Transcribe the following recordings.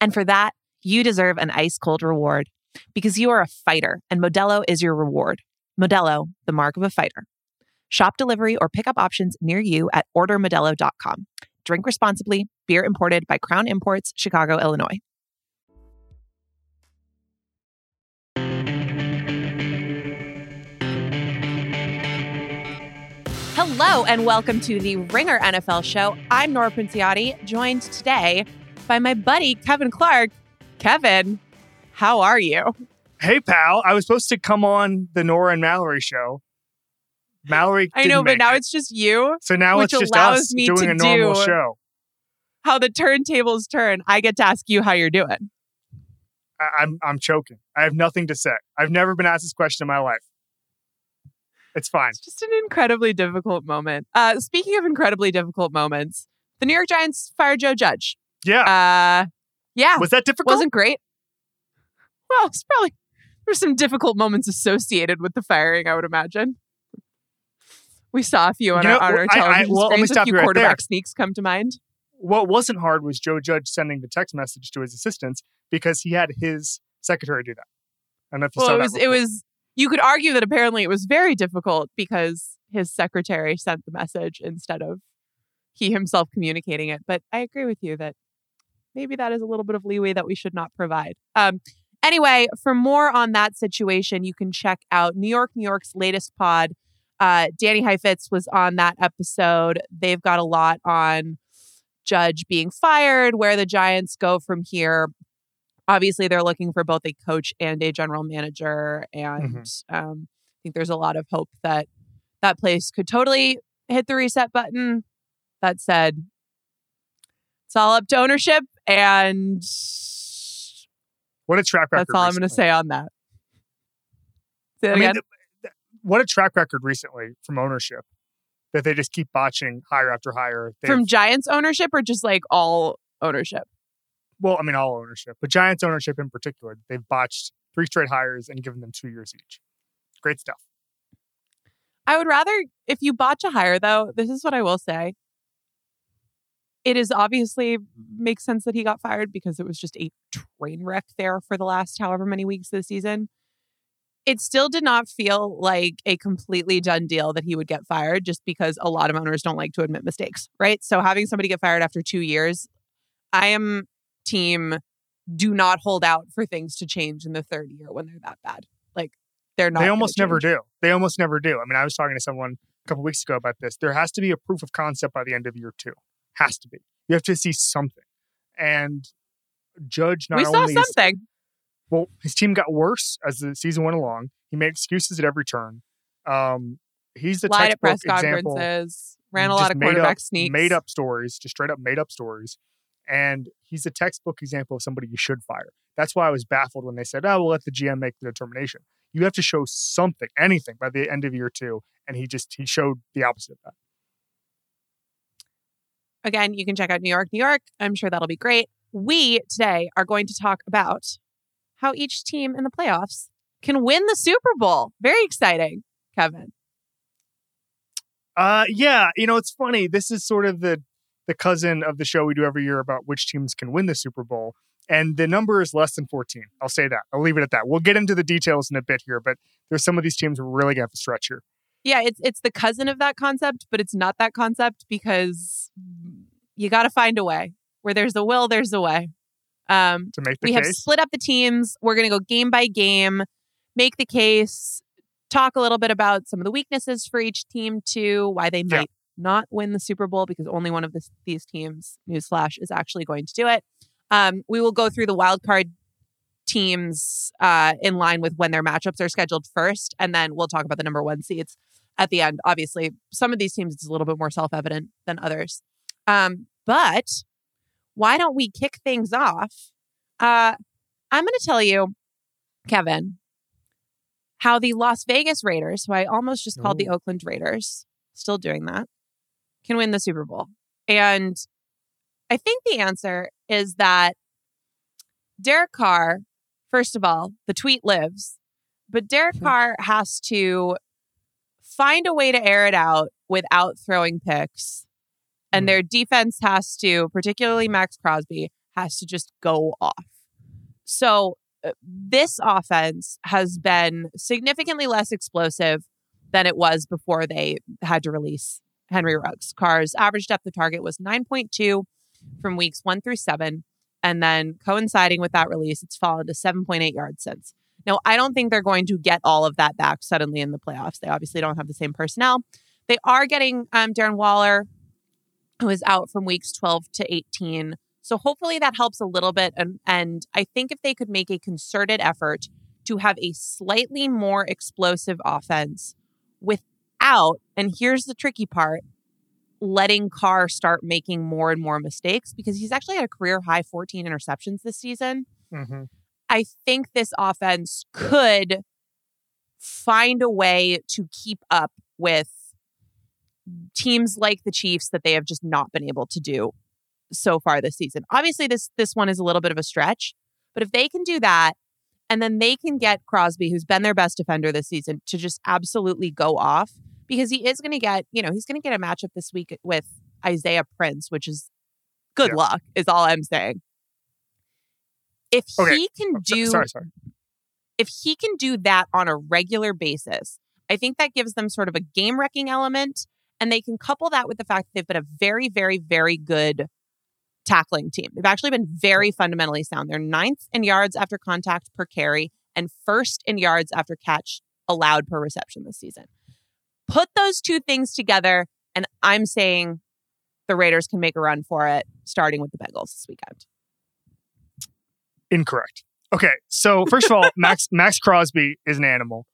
And for that, you deserve an ice cold reward because you are a fighter and Modelo is your reward. Modelo, the mark of a fighter. Shop delivery or pickup options near you at ordermodelo.com. Drink responsibly. Beer imported by Crown Imports, Chicago, Illinois. Hello and welcome to the Ringer NFL show. I'm Nora Princiotti, joined today by my buddy Kevin Clark. Kevin, how are you? Hey, pal. I was supposed to come on the Nora and Mallory show. Mallory, I know, but now it. it's just you. so now which it's just allows us me doing to a normal do- show. How the turntables turn. I get to ask you how you're doing. I, I'm I'm choking. I have nothing to say. I've never been asked this question in my life. It's fine. It's just an incredibly difficult moment. Uh, speaking of incredibly difficult moments, the New York Giants fired Joe Judge. Yeah. Uh, yeah, was that difficult? wasn't great. Well, it's probably there's some difficult moments associated with the firing. I would imagine. We saw a few on You our, know, on our I- I- television well, let me screens. A few you right quarterback there. sneaks come to mind. what wasn't hard was Joe Judge sending the text message to his assistants because he had his secretary do that. I don't know if you Well, saw it that was it was you could argue that apparently it was very difficult because his secretary sent the message instead of he himself communicating it. But I agree with you that maybe that is a little bit of leeway that we should not provide. Um, anyway, for more on that situation, you can check out New York, New York's latest pod. Uh, Danny Heifetz was on that episode. They've got a lot on Judge being fired, where the Giants go from here. Obviously, they're looking for both a coach and a general manager, and um, I think there's a lot of hope that that place could totally hit the reset button. That said, it's all up to ownership, and what a track record. that's all I'm going to say on that. Say I mean, again? th- th- what a track record recently from ownership that they just keep botching hire after hire. They've- From Giants ownership, or just like all ownership? well, I mean, all ownership, but Giants ownership in particular, they've botched three straight hires and given them two years each. Great stuff. I would rather, if you botch a hire, though, this is what I will say. It is obviously makes sense that he got fired because it was just a train wreck there for the last however many weeks this season. It still did not feel like a completely done deal that he would get fired just because a lot of owners don't like to admit mistakes, right? So having somebody get fired after two years, I am team do not hold out for things to change in the third year when they're that bad. Like they're not. they almost never do. They almost never do. I mean, I was talking to someone a couple weeks ago about this. There has to be a proof of concept by the end of year two. Has to be. You have to see something. And Judge not We saw only is- something. well, his team got worse as the season went along. He made excuses at every turn. Um, he's the lied at press example. conferences, ran a lot of quarterback up, sneaks. Made up stories, just straight up made up stories. And he's a textbook example of somebody you should fire. That's why I was baffled when they said, oh, we'll let the GM make the determination. You have to show something, anything by the end of year two. And he just, he showed the opposite of that. Again, you can check out New York, New York. I'm sure that'll be great. We today are going to talk about how each team in the playoffs can win the Super Bowl. Very exciting, Kevin. Uh, yeah, you know, it's funny. This is sort of the the cousin of the show we do every year about which teams can win the Super Bowl. And the number is less than 14. I'll say that. I'll leave it at that. We'll get into the details in a bit here, but there's some of these teams we're really to have to stretch here. Yeah, it's it's the cousin of that concept, but it's not that concept because you got to find a way. Where there's a will, there's a way. Um, to make the we have split up the teams. We're going to go game by game, make the case, talk a little bit about some of the weaknesses for each team too, why they Yeah. might not win the Super Bowl because only one of this, these teams, newsflash, is actually going to do it. Um, we will go through the wild card teams uh, in line with when their matchups are scheduled first, and then we'll talk about the number one seeds at the end. Obviously, some of these teams it's a little bit more self evident than others. Um, but why don't we kick things off? Uh, I'm going to tell you, Kevin, how the Las Vegas Raiders, who I almost just called the Oakland Raiders, still doing that, can win the Super Bowl. And I think the answer is that Derek Carr, first of all, the tweet lives, but Derek Hmm. Carr has to find a way to air it out without throwing picks. And Hmm. their defense has to, particularly Maxx Crosby, has to just go off. So uh, this offense has been significantly less explosive than it was before they had to release Henry Ruggs. Carr's average depth of target was 9.2 from weeks one through seven. And then coinciding with that release, it's fallen to 7.8 yards since. Now, I don't think they're going to get all of that back suddenly in the playoffs. They obviously don't have the same personnel. They are getting um, Darren Waller, who is out from weeks 12 to 18. So hopefully that helps a little bit. And, and I think if they could make a concerted effort to have a slightly more explosive offense without, and here's the tricky part, letting Carr start making more and more mistakes because he's actually had a career high 14 interceptions this season. Mhm. I think this offense could find a way to keep up with teams like the Chiefs that they have just not been able to do so far this season. Obviously this this one is a little bit of a stretch, but if they can do that and then they can get Crosby who's been their best defender this season to just absolutely go off because he is going to get, you know, he's going to get a matchup this week with Isaiah Prince, which is good Yeah. luck is all I'm saying. If Okay. he can oh, So- do sorry, sorry. if he can do that on a regular basis, I think that gives them sort of a game wrecking element. And they can couple that with the fact that they've been a very, very, very good tackling team. They've actually been very fundamentally sound. They're ninth in yards after contact per carry and first in yards after catch allowed per reception this season. Put those two things together, and I'm saying the Raiders can make a run for it, starting with the Bengals this weekend. Incorrect. Okay, so first of all, Maxx Maxx Crosby is an animal,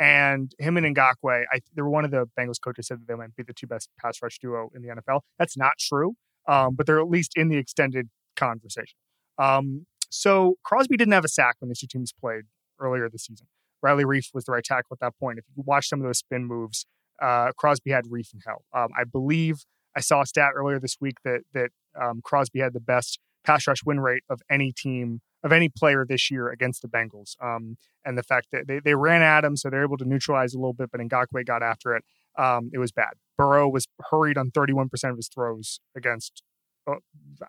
and him and Ngakoue, I they were one of the Bengals coaches said that they might be the two best pass rush duo in the NFL. That's not true, um, but they're at least in the extended conversation. Um, so Crosby didn't have a sack when these two teams played earlier this season. Riley Reiff was the right tackle at that point. If you watch some of those spin moves, uh, Crosby had Reiff in hell. Um, I believe I saw a stat earlier this week that that um, Crosby had the best pass rush win rate of any team of any player this year against the Bengals. Um, and the fact that they, they ran at him, so they're able to neutralize a little bit, but Ngakoue got after it. Um, it was bad. Burrow was hurried on 31% of his throws against. Oh,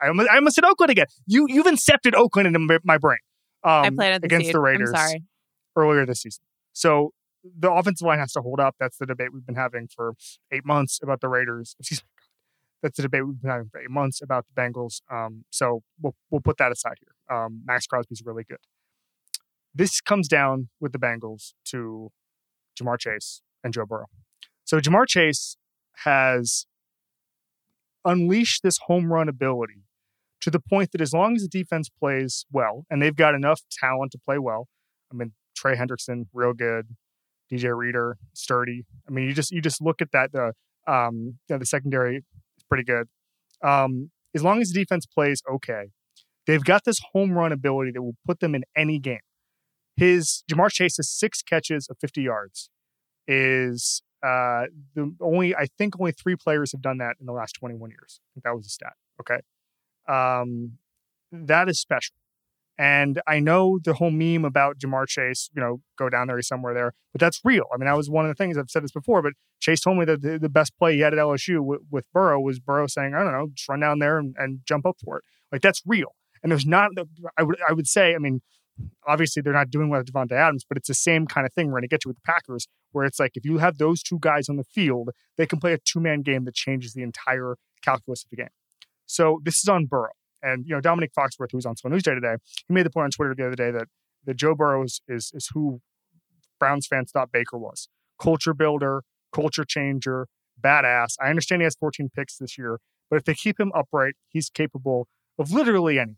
I, almost, I almost said Oakland again. You you've incepted Oakland into my, brain. Um, I planted the against seed. the Raiders I'm sorry. Earlier this season. So the offensive line has to hold up. That's the debate we've been having for eight months about the Raiders. Excuse me. That's the debate we've been having for eight months about the Bengals. Um, so we'll we'll put that aside here. Um, Maxx Crosby's really good. This comes down with the Bengals to Ja'Marr Chase and Joe Burrow. So Ja'Marr Chase has unleashed this home run ability to the point that as long as the defense plays well, and they've got enough talent to play well, I mean Trey Hendrickson, real good, DJ Reader, sturdy. I mean you just you just look at that the um you know, the secondary is pretty good. Um, as long as the defense plays okay, they've got this home run ability that will put them in any game. His Ja'Marr Chase's six catches of 50 yards is uh, the only I think only three players have done that in the last 21 years. I think that was a stat. Okay, um, that is special. And I know the whole meme about Ja'Marr Chase, you know, go down there, he's somewhere there, but that's real. I mean, that was one of the things I've said this before, but Chase told me that the, the best play he had at LSU with, with Burrow was Burrow saying, I don't know, just run down there and, and jump up for it. Like that's real. And there's not, I would, I would say, I mean, obviously they're not doing well with Davante Adams, but it's the same kind of thing we're going to get to with the Packers, where it's like if you have those two guys on the field, they can play a two man game that changes the entire calculus of the game. So this is on Burrow. And you know, Domonique Foxworth, who was on Slow News Day today, he made the point on Twitter the other day that that Joe Burrow is is, is who Browns fans thought Baker was: culture builder, culture changer, badass. I understand he has 14 picks this year, but if they keep him upright, he's capable of literally anything.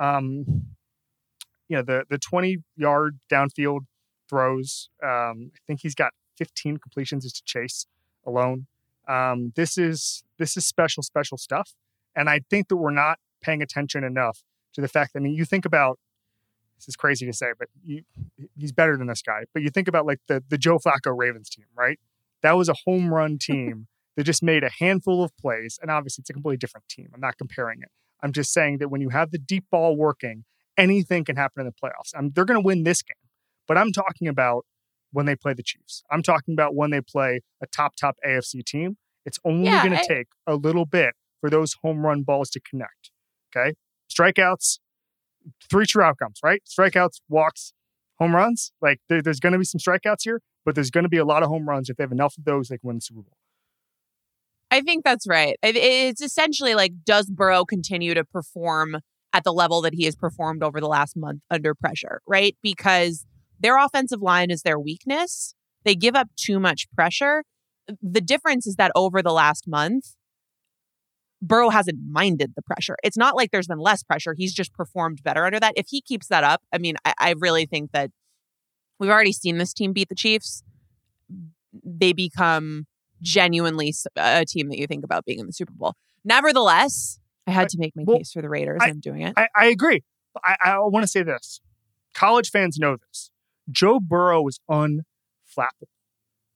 Um, you know, the the 20 yard downfield throws. Um, I think he's got 15 completions just to chase alone. Um, this is this is special, special stuff, and I think that we're not paying attention enough to the fact. I mean, you think about this is crazy to say, but you, he's better than this guy. But you think about like the the Joe Flacco Ravens team, right? That was a home run team that just made a handful of plays, and obviously it's a completely different team. I'm not comparing it. I'm just saying that when you have the deep ball working, anything can happen in the playoffs. I'm, they're going to win this game, but I'm talking about when they play the Chiefs. I'm talking about when they play a top, top AFC team. It's only Yeah, going I- to take a little bit for those home run balls to connect. Okay. Strikeouts, three true outcomes, right? Strikeouts, walks, home runs. Like there, there's going to be some strikeouts here, but there's going to be a lot of home runs. If they have enough of those, they can win the Super Bowl. I think that's right. It's essentially like, does Burrow continue to perform at the level that he has performed over the last month under pressure, right? Because their offensive line is their weakness. They give up too much pressure. The difference is that over the last month, Burrow hasn't minded the pressure. It's not like there's been less pressure. He's just performed better under that. If he keeps that up, I mean, I, I really think that we've already seen this team beat the Chiefs. They become genuinely a team that you think about being in the Super Bowl. Nevertheless, I had to make my well, case for the Raiders. I- I'm doing it. I, I agree. I, I want to say this. College fans know this. Joe Burrow is unflappable.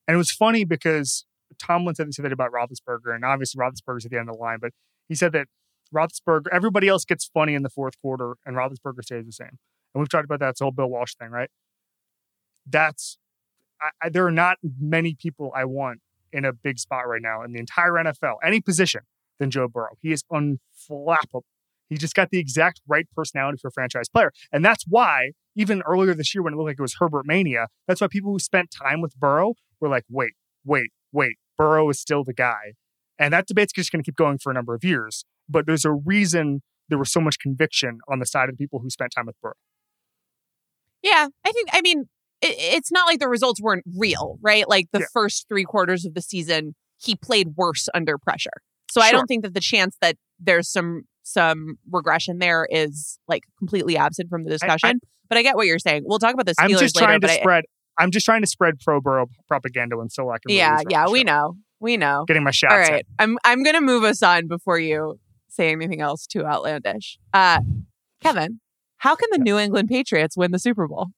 And it was funny because Tomlin said day about Roethlisberger, and obviously Roethlisberger's at the end of the line, but he said that Roethlisberger, everybody else gets funny in the fourth quarter, and Roethlisberger stays the same. And we've talked about that. It's whole Bill Walsh thing, right? That's, I, I, there are not many people I want in a big spot right now in the entire NFL, any position, than Joe Burrow. He is unflappable. He just got the exact right personality for a franchise player. And that's why, even earlier this year when it looked like it was Herbert Mania, that's why people who spent time with Burrow were like, wait, wait, wait, Burrow is still the guy. And that debate's just going to keep going for a number of years. But there's a reason there was so much conviction on the side of the people who spent time with Burrow. Yeah, I think. I mean, it, it's not like the results weren't real, right? Like the Yeah. first three quarters of the season, he played worse under pressure. So I don't think that the chance that there's some some regression there is like completely absent from the discussion. but I get what you're saying. We'll talk about the Steelers I'm just later. trying to spread. I'm just trying to spread pro Burrow propaganda until I can. yeah, yeah, we know, we know. Getting my shots. All in. I'm I'm gonna move us on before you say anything else too outlandish. Uh, Kevin, how can the New England Patriots win the Super Bowl?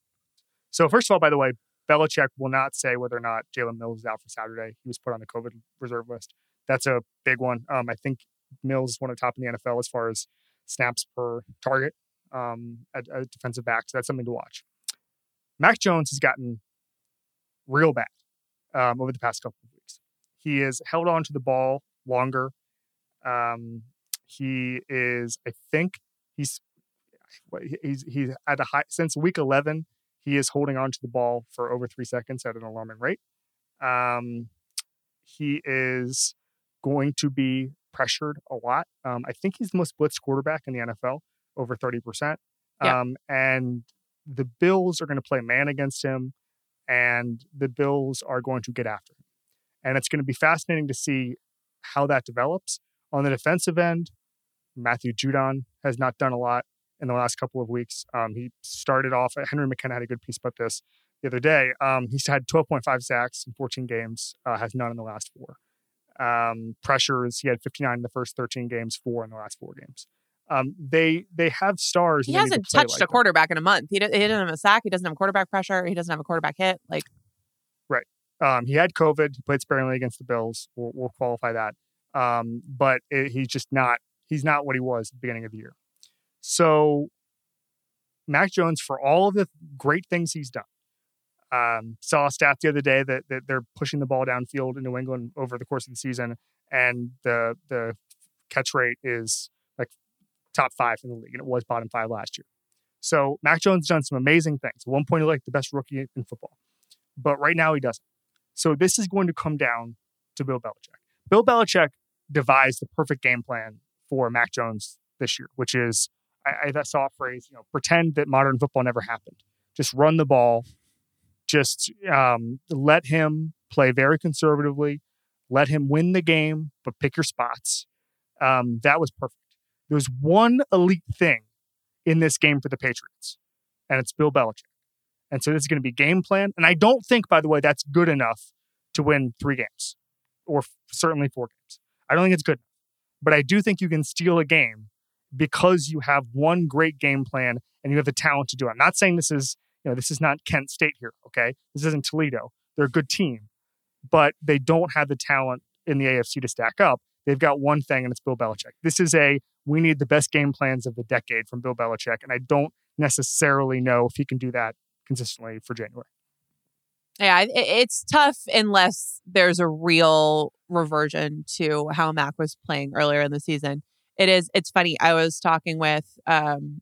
So first of all, by the way, Belichick will not say whether or not Jalen Mills is out for Saturday. He was put on the COVID reserve list. That's a big one. Um, I think Mills is one of the top in the NFL as far as snaps per target um, at, at defensive back. So that's something to watch. Mac Jones has gotten real bad um, over the past couple of weeks. He has held on to the ball longer. Um, he is, I think, he's he's he's at a high since week eleven he is holding on to the ball for over three seconds at an alarming rate. Um, he is going to be pressured a lot. Um, I think he's the most blitzed quarterback in the NFL, over 30%. Yeah. Um, and the Bills are going to play man against him, and the Bills are going to get after him. And it's going to be fascinating to see how that develops. On the defensive end, Matthew Judon has not done a lot in the last couple of weeks. Um, he started off, Henry McKenna had a good piece about this the other day. Um, he's had 12.5 sacks in 14 games, uh, has none in the last four. Um, pressures, he had 59 in the first 13 games, four in the last four games. Um, they they have stars. He and they need to hasn't touched like a quarterback in a month. He, do- he doesn't have a sack. He doesn't have quarterback pressure. He doesn't have a quarterback hit. Like, right. Um, he had COVID. He played sparingly against the Bills. We'll, we'll qualify that. Um, but it, he's just not. He's not what he was at the beginning of the year. So, Mac Jones, for all of the great things he's done, um, saw a stat the other day that, that they're pushing the ball downfield in New England over the course of the season, and the the catch rate is like top five in the league, and it was bottom five last year. So Mac Jones done some amazing things. At one point, he like the best rookie in football, but right now he doesn't. So this is going to come down to Bill Belichick. Bill Belichick devised the perfect game plan for Mac Jones this year, which is I, I saw a phrase, you know, pretend that modern football never happened. Just run the ball. Just um, let him play very conservatively. Let him win the game, but pick your spots. Um, that was perfect. There's one elite thing in this game for the Patriots, and it's Bill Belichick. And so this is going to be game plan. And I don't think, by the way, that's good enough to win three games or f- certainly four games. I don't think it's good. But I do think you can steal a game because you have one great game plan and you have the talent to do it. I'm not saying this is, you know, this is not Kent State here, okay? This isn't Toledo. They're a good team, but they don't have the talent in the AFC to stack up. They've got one thing, and it's Bill Belichick. This is a we need the best game plans of the decade from Bill Belichick, and I don't necessarily know if he can do that consistently for January. Yeah, it's tough unless there's a real reversion to how Mac was playing earlier in the season. It is. It's funny. I was talking with um,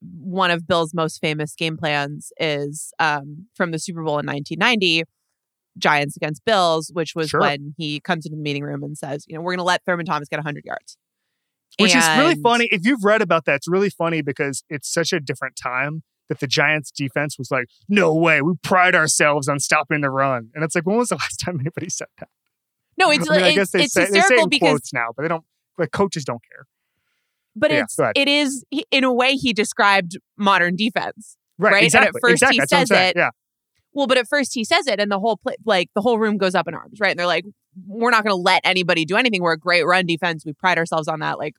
one of Bill's most famous game plans is um, from the Super Bowl in 1990, Giants against Bills, which was sure. when he comes into the meeting room and says, you know, we're going to let Thurman Thomas get 100 yards. Which and... is really funny. If you've read about that, it's really funny because it's such a different time that the Giants defense was like, no way, we pride ourselves on stopping the run. And it's like, when was the last time anybody said that? No, it's I, mean, I guess they it's say, they say because quotes now, but they don't. Like coaches don't care. But yeah, it's it is in a way he described modern defense, right? right? Exactly. And at first exactly. he says it. Yeah. Well, but at first he says it, and the whole play, like the whole room goes up in arms, right? And they're like, "We're not going to let anybody do anything. We're a great run defense. We pride ourselves on that. Like,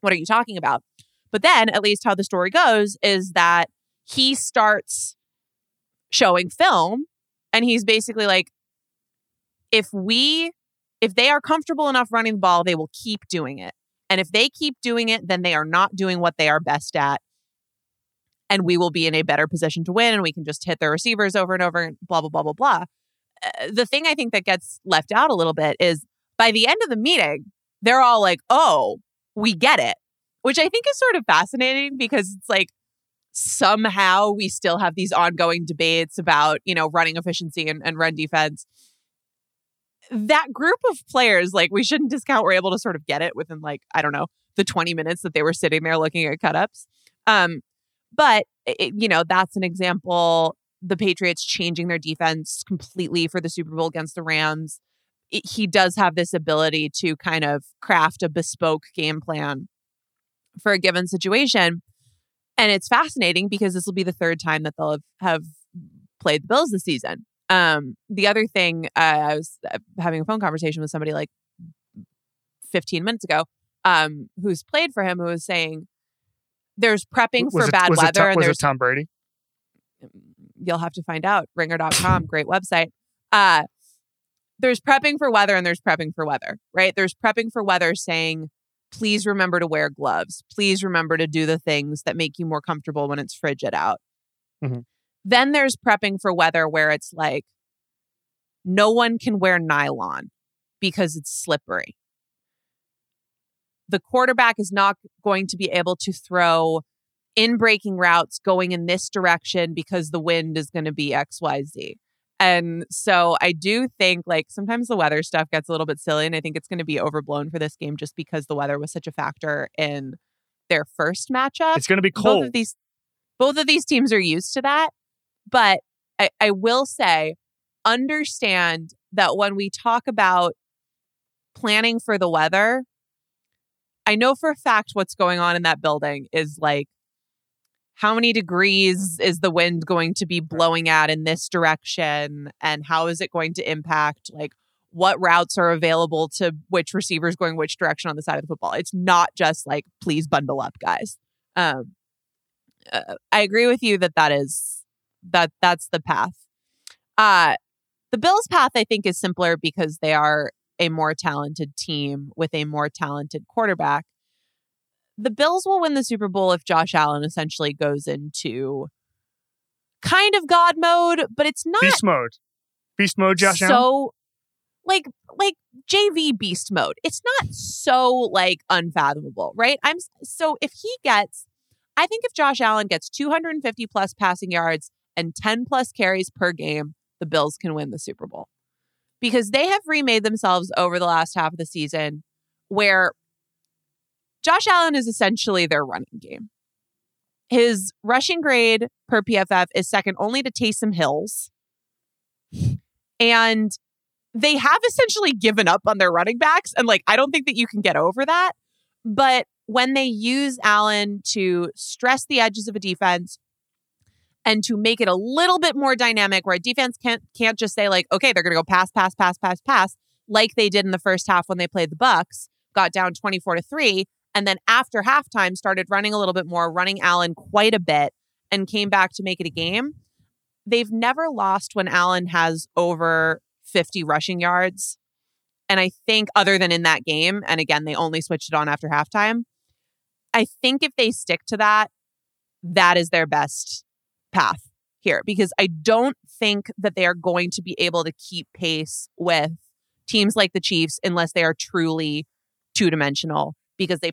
what are you talking about?" But then, at least how the story goes is that he starts showing film, and he's basically like, "If we if they are comfortable enough running the ball, they will keep doing it. And if they keep doing it, then they are not doing what they are best at. And we will be in a better position to win and we can just hit their receivers over and over and blah, blah, blah, blah, blah. Uh, the thing I think that gets left out a little bit is by the end of the meeting, they're all like, oh, we get it, which I think is sort of fascinating because it's like somehow we still have these ongoing debates about, you know, running efficiency and, and run defense that group of players, like we shouldn't discount, were able to sort of get it within like, I don't know, the 20 minutes that they were sitting there looking at cut ups. Um, but, it, you know, that's an example. The Patriots changing their defense completely for the Super Bowl against the Rams. It, he does have this ability to kind of craft a bespoke game plan for a given situation. And it's fascinating because this will be the third time that they'll have, have played the Bills this season. Um, the other thing, uh, I was uh, having a phone conversation with somebody like 15 minutes ago, um, who's played for him, who was saying there's prepping was for it, bad weather. It, and was there's, it Tom Brady? You'll have to find out. Ringer.com, great website. Uh, there's prepping for weather and there's prepping for weather, right? There's prepping for weather saying, please remember to wear gloves. Please remember to do the things that make you more comfortable when it's frigid out. Mm-hmm. Then there's prepping for weather where it's like no one can wear nylon because it's slippery. The quarterback is not going to be able to throw in breaking routes going in this direction because the wind is going to be XYZ. And so I do think like sometimes the weather stuff gets a little bit silly and I think it's going to be overblown for this game just because the weather was such a factor in their first matchup. It's going to be cold. Both of these both of these teams are used to that. But I, I will say, understand that when we talk about planning for the weather, I know for a fact what's going on in that building is like, how many degrees is the wind going to be blowing at in this direction? And how is it going to impact like what routes are available to which receivers going which direction on the side of the football? It's not just like, please bundle up, guys. Um, uh, I agree with you that that is that that's the path. Uh the Bills path I think is simpler because they are a more talented team with a more talented quarterback. The Bills will win the Super Bowl if Josh Allen essentially goes into kind of God mode, but it's not beast mode. Beast mode, Josh so, Allen. So like like JV beast mode. It's not so like unfathomable, right? I'm so if he gets I think if Josh Allen gets 250 plus passing yards and 10 plus carries per game, the Bills can win the Super Bowl. Because they have remade themselves over the last half of the season where Josh Allen is essentially their running game. His rushing grade per PFF is second only to Taysom Hill's. And they have essentially given up on their running backs. And like, I don't think that you can get over that. But when they use Allen to stress the edges of a defense and to make it a little bit more dynamic where a defense can't can't just say like, okay, they're gonna go pass, pass, pass, pass, pass, like they did in the first half when they played the Bucs, got down 24 to 3, and then after halftime started running a little bit more, running Allen quite a bit, and came back to make it a game. They've never lost when Allen has over 50 rushing yards. And I think, other than in that game, and again, they only switched it on after halftime. I think if they stick to that, that is their best path here because I don't think that they are going to be able to keep pace with teams like the Chiefs unless they are truly two dimensional because they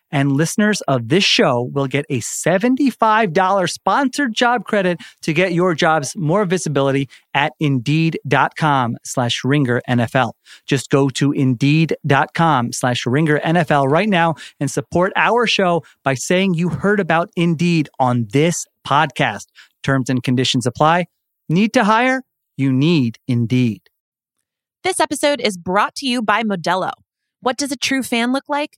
And listeners of this show will get a $75 sponsored job credit to get your jobs more visibility at indeed.com slash ringer NFL. Just go to indeed.com slash ringer NFL right now and support our show by saying you heard about Indeed on this podcast. Terms and conditions apply. Need to hire? You need Indeed. This episode is brought to you by Modelo. What does a true fan look like?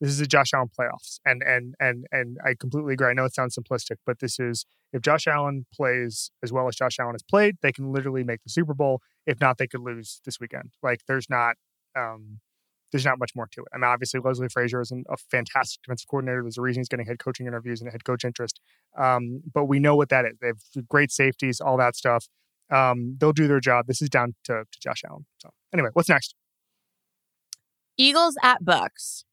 this is a Josh Allen playoffs, and and and and I completely agree. I know it sounds simplistic, but this is if Josh Allen plays as well as Josh Allen has played, they can literally make the Super Bowl. If not, they could lose this weekend. Like there's not um, there's not much more to it. I mean, obviously Leslie Frazier is an, a fantastic defensive coordinator. There's a reason he's getting head coaching interviews and head coach interest. Um, but we know what that is. They have great safeties, all that stuff. Um, they'll do their job. This is down to, to Josh Allen. So anyway, what's next? Eagles at Bucs.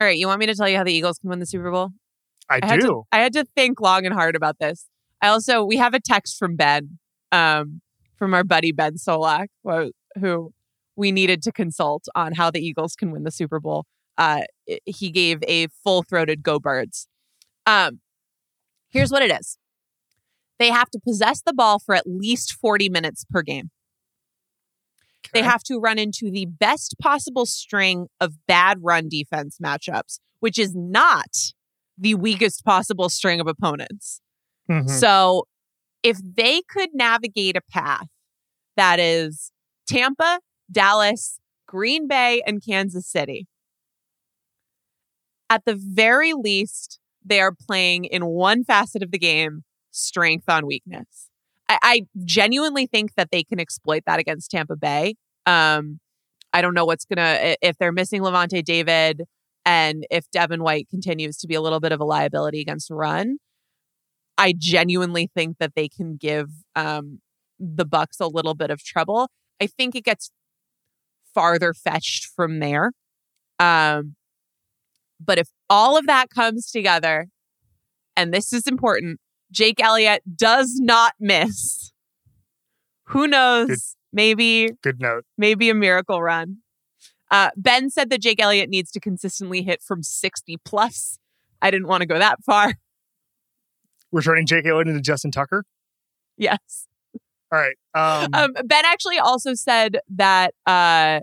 All right, you want me to tell you how the Eagles can win the Super Bowl? I, I had do. to, I had to think long and hard about this. I also we have a text from Ben, um, from our buddy Ben Solak, who, who we needed to consult on how the Eagles can win the Super Bowl. Uh, he gave a full throated "Go Birds." Um, here's what it is: they have to possess the ball for at least 40 minutes per game. They have to run into the best possible string of bad run defense matchups, which is not the weakest possible string of opponents. Mhm. So if they could navigate a path that is Tampa, Dallas, Green Bay, and Kansas City, at the very least, they are playing in one facet of the game strength on weakness. I, I genuinely think that they can exploit that against Tampa Bay. Um, I don't know what's gonna if they're missing Lavonte David and if Devin White continues to be a little bit of a liability against run. I genuinely think that they can give um, the Bucs a little bit of trouble. I think it gets farther fetched from there. Um, but if all of that comes together, and this is important, Jake Elliott does not miss. Who knows? Good. Maybe Good note. maybe a miracle run. Uh, ben said that Jake Elliott needs to consistently hit from 60 plus. I didn't want to go that far. We're turning Jake Elliott into Justin Tucker. Yes. All right. Um, Um, ben actually also said that uh,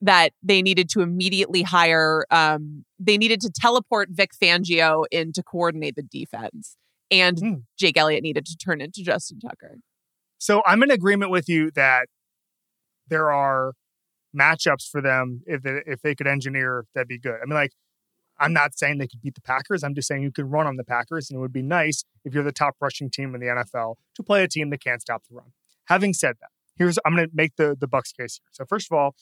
that they needed to immediately hire. Um, they needed to teleport Vic Fangio in to coordinate the defense, and Hmm. Jake Elliott needed to turn into Justin Tucker. so I'm in agreement with you that there are matchups for them if they, if they could engineer that'd be good. I mean, like I'm not saying they could beat the Packers. I'm just saying you could run on the Packers, and it would be nice if you're the top rushing team in the NFL to play a team that can't stop the run. Having said that, here's I'm going to make the the Bucs case here. So first of all,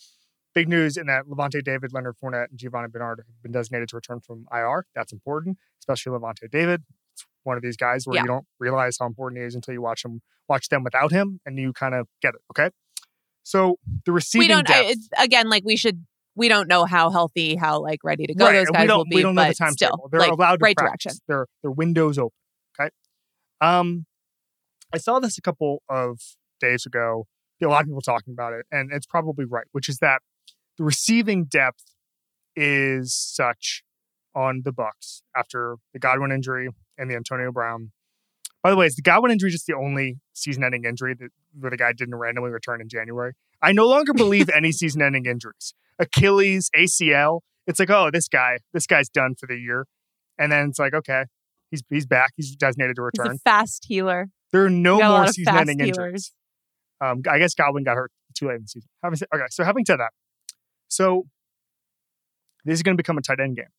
big news in that Lavonte David, Leonard Fournette, and Giovani Bernard have been designated to return from IR. That's important, especially Lavonte David. It's one of these guys where Yeah. you don't realize how important he is until you watch him watch them without him, and you kind of get it. Okay, so the receiving we don't depth, I, it's, again like we should. We don't know how healthy, how like ready to go Right, those guys will be. we don't know but the timetable. still, They're like, allowed to right practice. direction. Their their windows open. Okay. Um, I saw this a couple of days ago. A lot of people talking about it, and it's probably right, which is that the receiving depth is such on the Bucs after the Godwin injury and the Antonio Brown. By the way, is the Godwin injury just the only season-ending injury that where the guy didn't randomly return in January? I no longer believe any season-ending injuries. Achilles, ACL. It's like, oh, this guy, this guy's done for the year, and then it's like, okay, he's he's back. He's designated to He's return. a fast healer. There are no We got a more season-ending injuries. Um, I guess Godwin got hurt too late in the season. Having said, okay, so having said that, so this is going to become a tight end game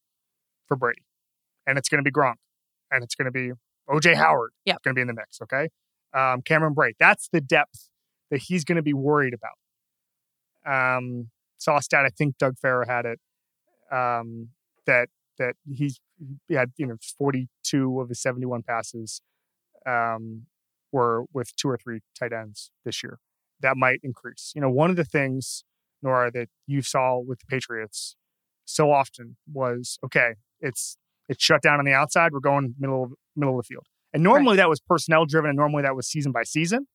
for Brady, and it's going to be Gronk, and it's going to be OJ Howard. Yep. going to be in the mix. Okay, um, Cameron Brate. That's the depth that he's going to be worried about. Um, saw a stat. I think Doug Farrar had it. Um, that that he's he had you know 42 of his 71 passes um, were with two or three tight ends this year. That might increase. You know, one of the things, Nora, that you saw with the Patriots so often was okay, it's it's shut down on the outside. We're going middle of middle of the field, and normally that was personnel driven, and normally that was season by season.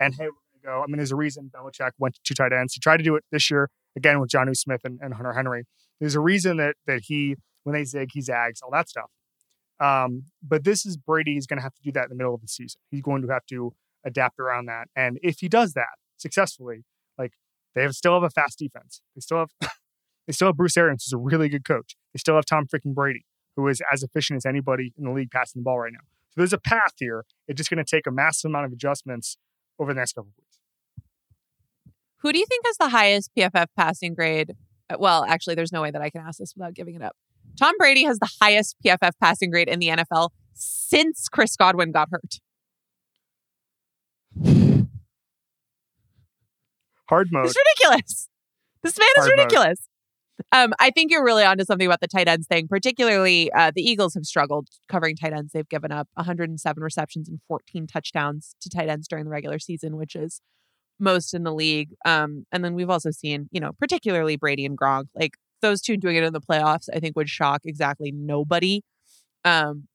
And hey, we're gonna go. I mean, there's a reason Belichick went to two tight ends. He tried to do it this year again with Jonnu Smith and, and Hunter Henry. There's a reason that that he when they zig, he zags, all that stuff. Um, but this is Brady. He's going to have to do that in the middle of the season. He's going to have to adapt around that. And if he does that successfully, like they have, still have a fast defense. They still have they still have Bruce Arians, who's a really good coach. They still have Tom freaking Brady, who is as efficient as anybody in the league passing the ball right now. So there's a path here. It's just going to take a massive amount of adjustments over the next couple of weeks. Who do you think has the highest PFF passing grade? Well, actually, there's no way that I can ask this without giving it up. Tom Brady has the highest PFF passing grade in the NFL since Chris Godwin got hurt. Hard mode. It's ridiculous. This man is ridiculous. mode. Um, I think you're really onto something about the tight ends thing. Particularly, uh, the Eagles have struggled covering tight ends. They've given up 107 receptions and 14 touchdowns to tight ends during the regular season, which is most in the league. Um, and then we've also seen, you know, particularly Brady and Gronk, like those two doing it in the playoffs. I think would shock exactly nobody. Um,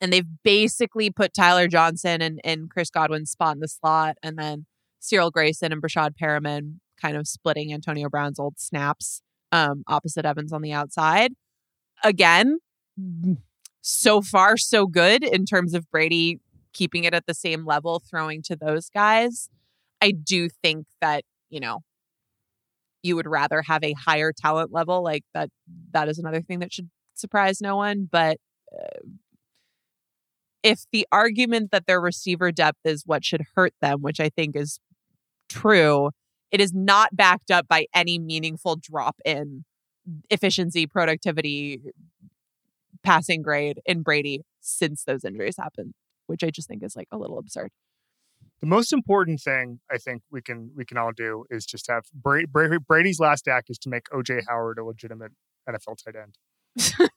and they've basically put Tyler Johnson and, and Chris Godwin's spot in the slot, and then Cyril Grayson and Breshad Perriman kind of splitting Antonio Brown's old snaps um, opposite Evans on the outside. Again, so far so good in terms of Brady keeping it at the same level, throwing to those guys. I do think that you know you would rather have a higher talent level, like that. That is another thing that should surprise no one, but. Uh, if the argument that their receiver depth is what should hurt them, which I think is true, it is not backed up by any meaningful drop in efficiency, productivity, passing grade in Brady since those injuries happened, which I just think is like a little absurd. The most important thing I think we can we can all do is just have Brady, Brady, Brady's last act is to make OJ Howard a legitimate NFL tight end.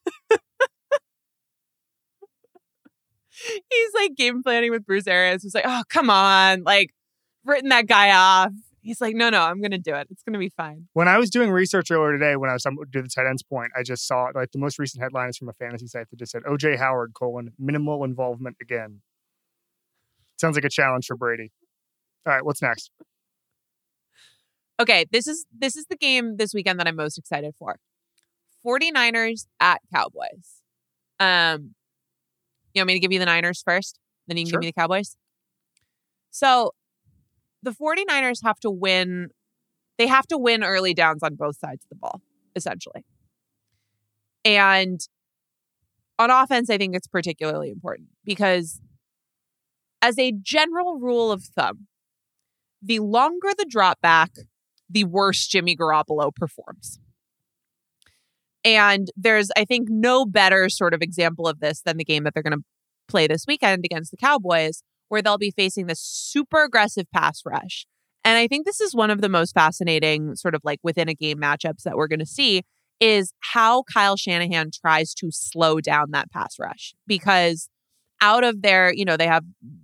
He's like game planning with Bruce Arians. He's like, oh, come on. Like, written that guy off. He's like, no, no, I'm going to do it. It's going to be fine. When I was doing research earlier today, when I was to the tight ends point, I just saw like the most recent headline is from a fantasy site that just said OJ Howard colon minimal involvement again. Sounds like a challenge for Brady. All right, what's next? Okay, this is this is the game this weekend that I'm most excited for. 49ers at Cowboys. Um you want me to give you the Niners first? Then you can Sure. give me the Cowboys. So the 49ers have to win they have to win early downs on both sides of the ball, essentially. And on offense, I think it's particularly important because as a general rule of thumb, the longer the drop back, the worse Jimmy Garoppolo performs. And there's, I think, no better sort of example of this than the game that they're going to play this weekend against the Cowboys, where they'll be facing this super aggressive pass rush. And I think this is one of the most fascinating, sort of like within a game matchups that we're going to see is how Kyle Shanahan tries to slow down that pass rush because out of their, you know, they have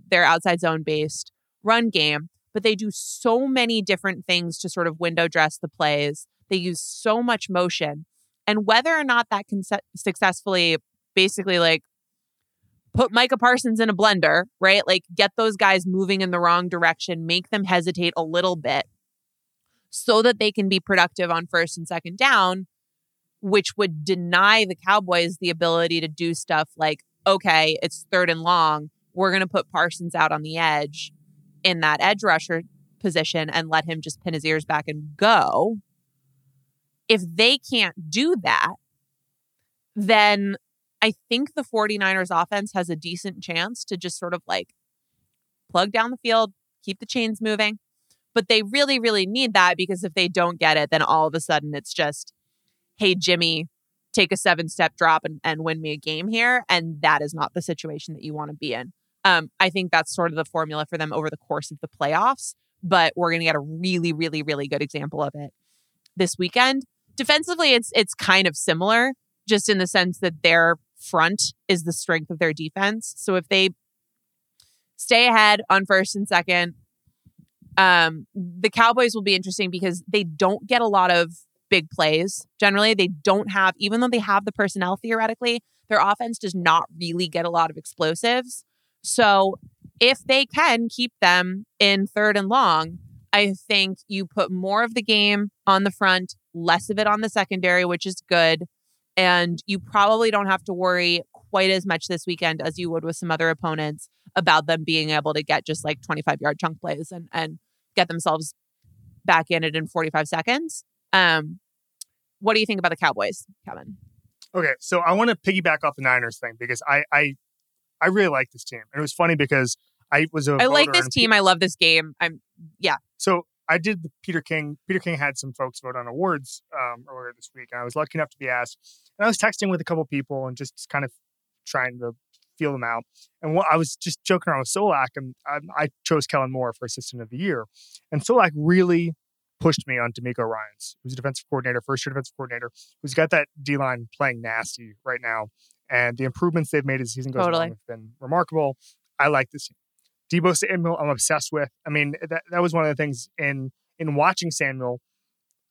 their outside zone based run game, but they do so many different things to sort of window dress the plays. They use so much motion. And whether or not that can se- successfully basically like put Micah Parsons in a blender, right? Like get those guys moving in the wrong direction, make them hesitate a little bit so that they can be productive on first and second down, which would deny the Cowboys the ability to do stuff like, okay, it's third and long. We're going to put Parsons out on the edge in that edge rusher position and let him just pin his ears back and go. If they can't do that, then I think the 49ers offense has a decent chance to just sort of like plug down the field, keep the chains moving. But they really, really need that because if they don't get it, then all of a sudden it's just, hey, Jimmy, take a seven step drop and, and win me a game here. And that is not the situation that you want to be in. Um, I think that's sort of the formula for them over the course of the playoffs. But we're going to get a really, really, really good example of it this weekend. Defensively, it's it's kind of similar, just in the sense that their front is the strength of their defense. So if they stay ahead on first and second, um, the Cowboys will be interesting because they don't get a lot of big plays. Generally, they don't have, even though they have the personnel theoretically, their offense does not really get a lot of explosives. So if they can keep them in third and long, I think you put more of the game on the front, less of it on the secondary, which is good. And you probably don't have to worry quite as much this weekend as you would with some other opponents about them being able to get just like 25 yard chunk plays and, and get themselves back in it in 45 seconds. Um, what do you think about the Cowboys, Kevin? Okay, so I want to piggyback off the Niners thing because I I I really like this team. And it was funny because I was a I like this team. I love this game. I'm So I did the Peter King. Peter King had some folks vote on awards um, earlier this week, and I was lucky enough to be asked. And I was texting with a couple people and just kind of trying to feel them out. And what, I was just joking around with Solak, and I, I chose Kellen Moore for Assistant of the Year. And Solak really pushed me on DeMeco Ryans, who's a defensive coordinator, first year defensive coordinator, who's got that D line playing nasty right now. And the improvements they've made as the season goes Totally. on have been remarkable. I like this. Deebo Samuel, I'm obsessed with. I mean, that, that was one of the things in in watching Samuel.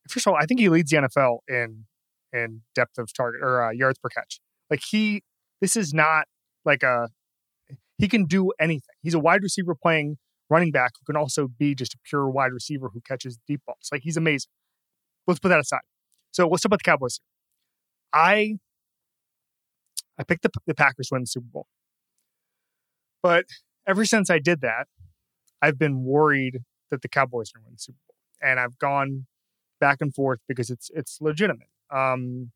First of all, I think he leads the NFL in in depth of target or uh, yards per catch. Like he, this is not like a he can do anything. He's a wide receiver playing running back who can also be just a pure wide receiver who catches deep balls. Like he's amazing. Let's put that aside. So let's talk about the Cowboys. Here. I I picked the, the Packers to win the Super Bowl, but ever since I did that, I've been worried that the Cowboys are going to win the Super Bowl, and I've gone back and forth because it's it's legitimate. Um,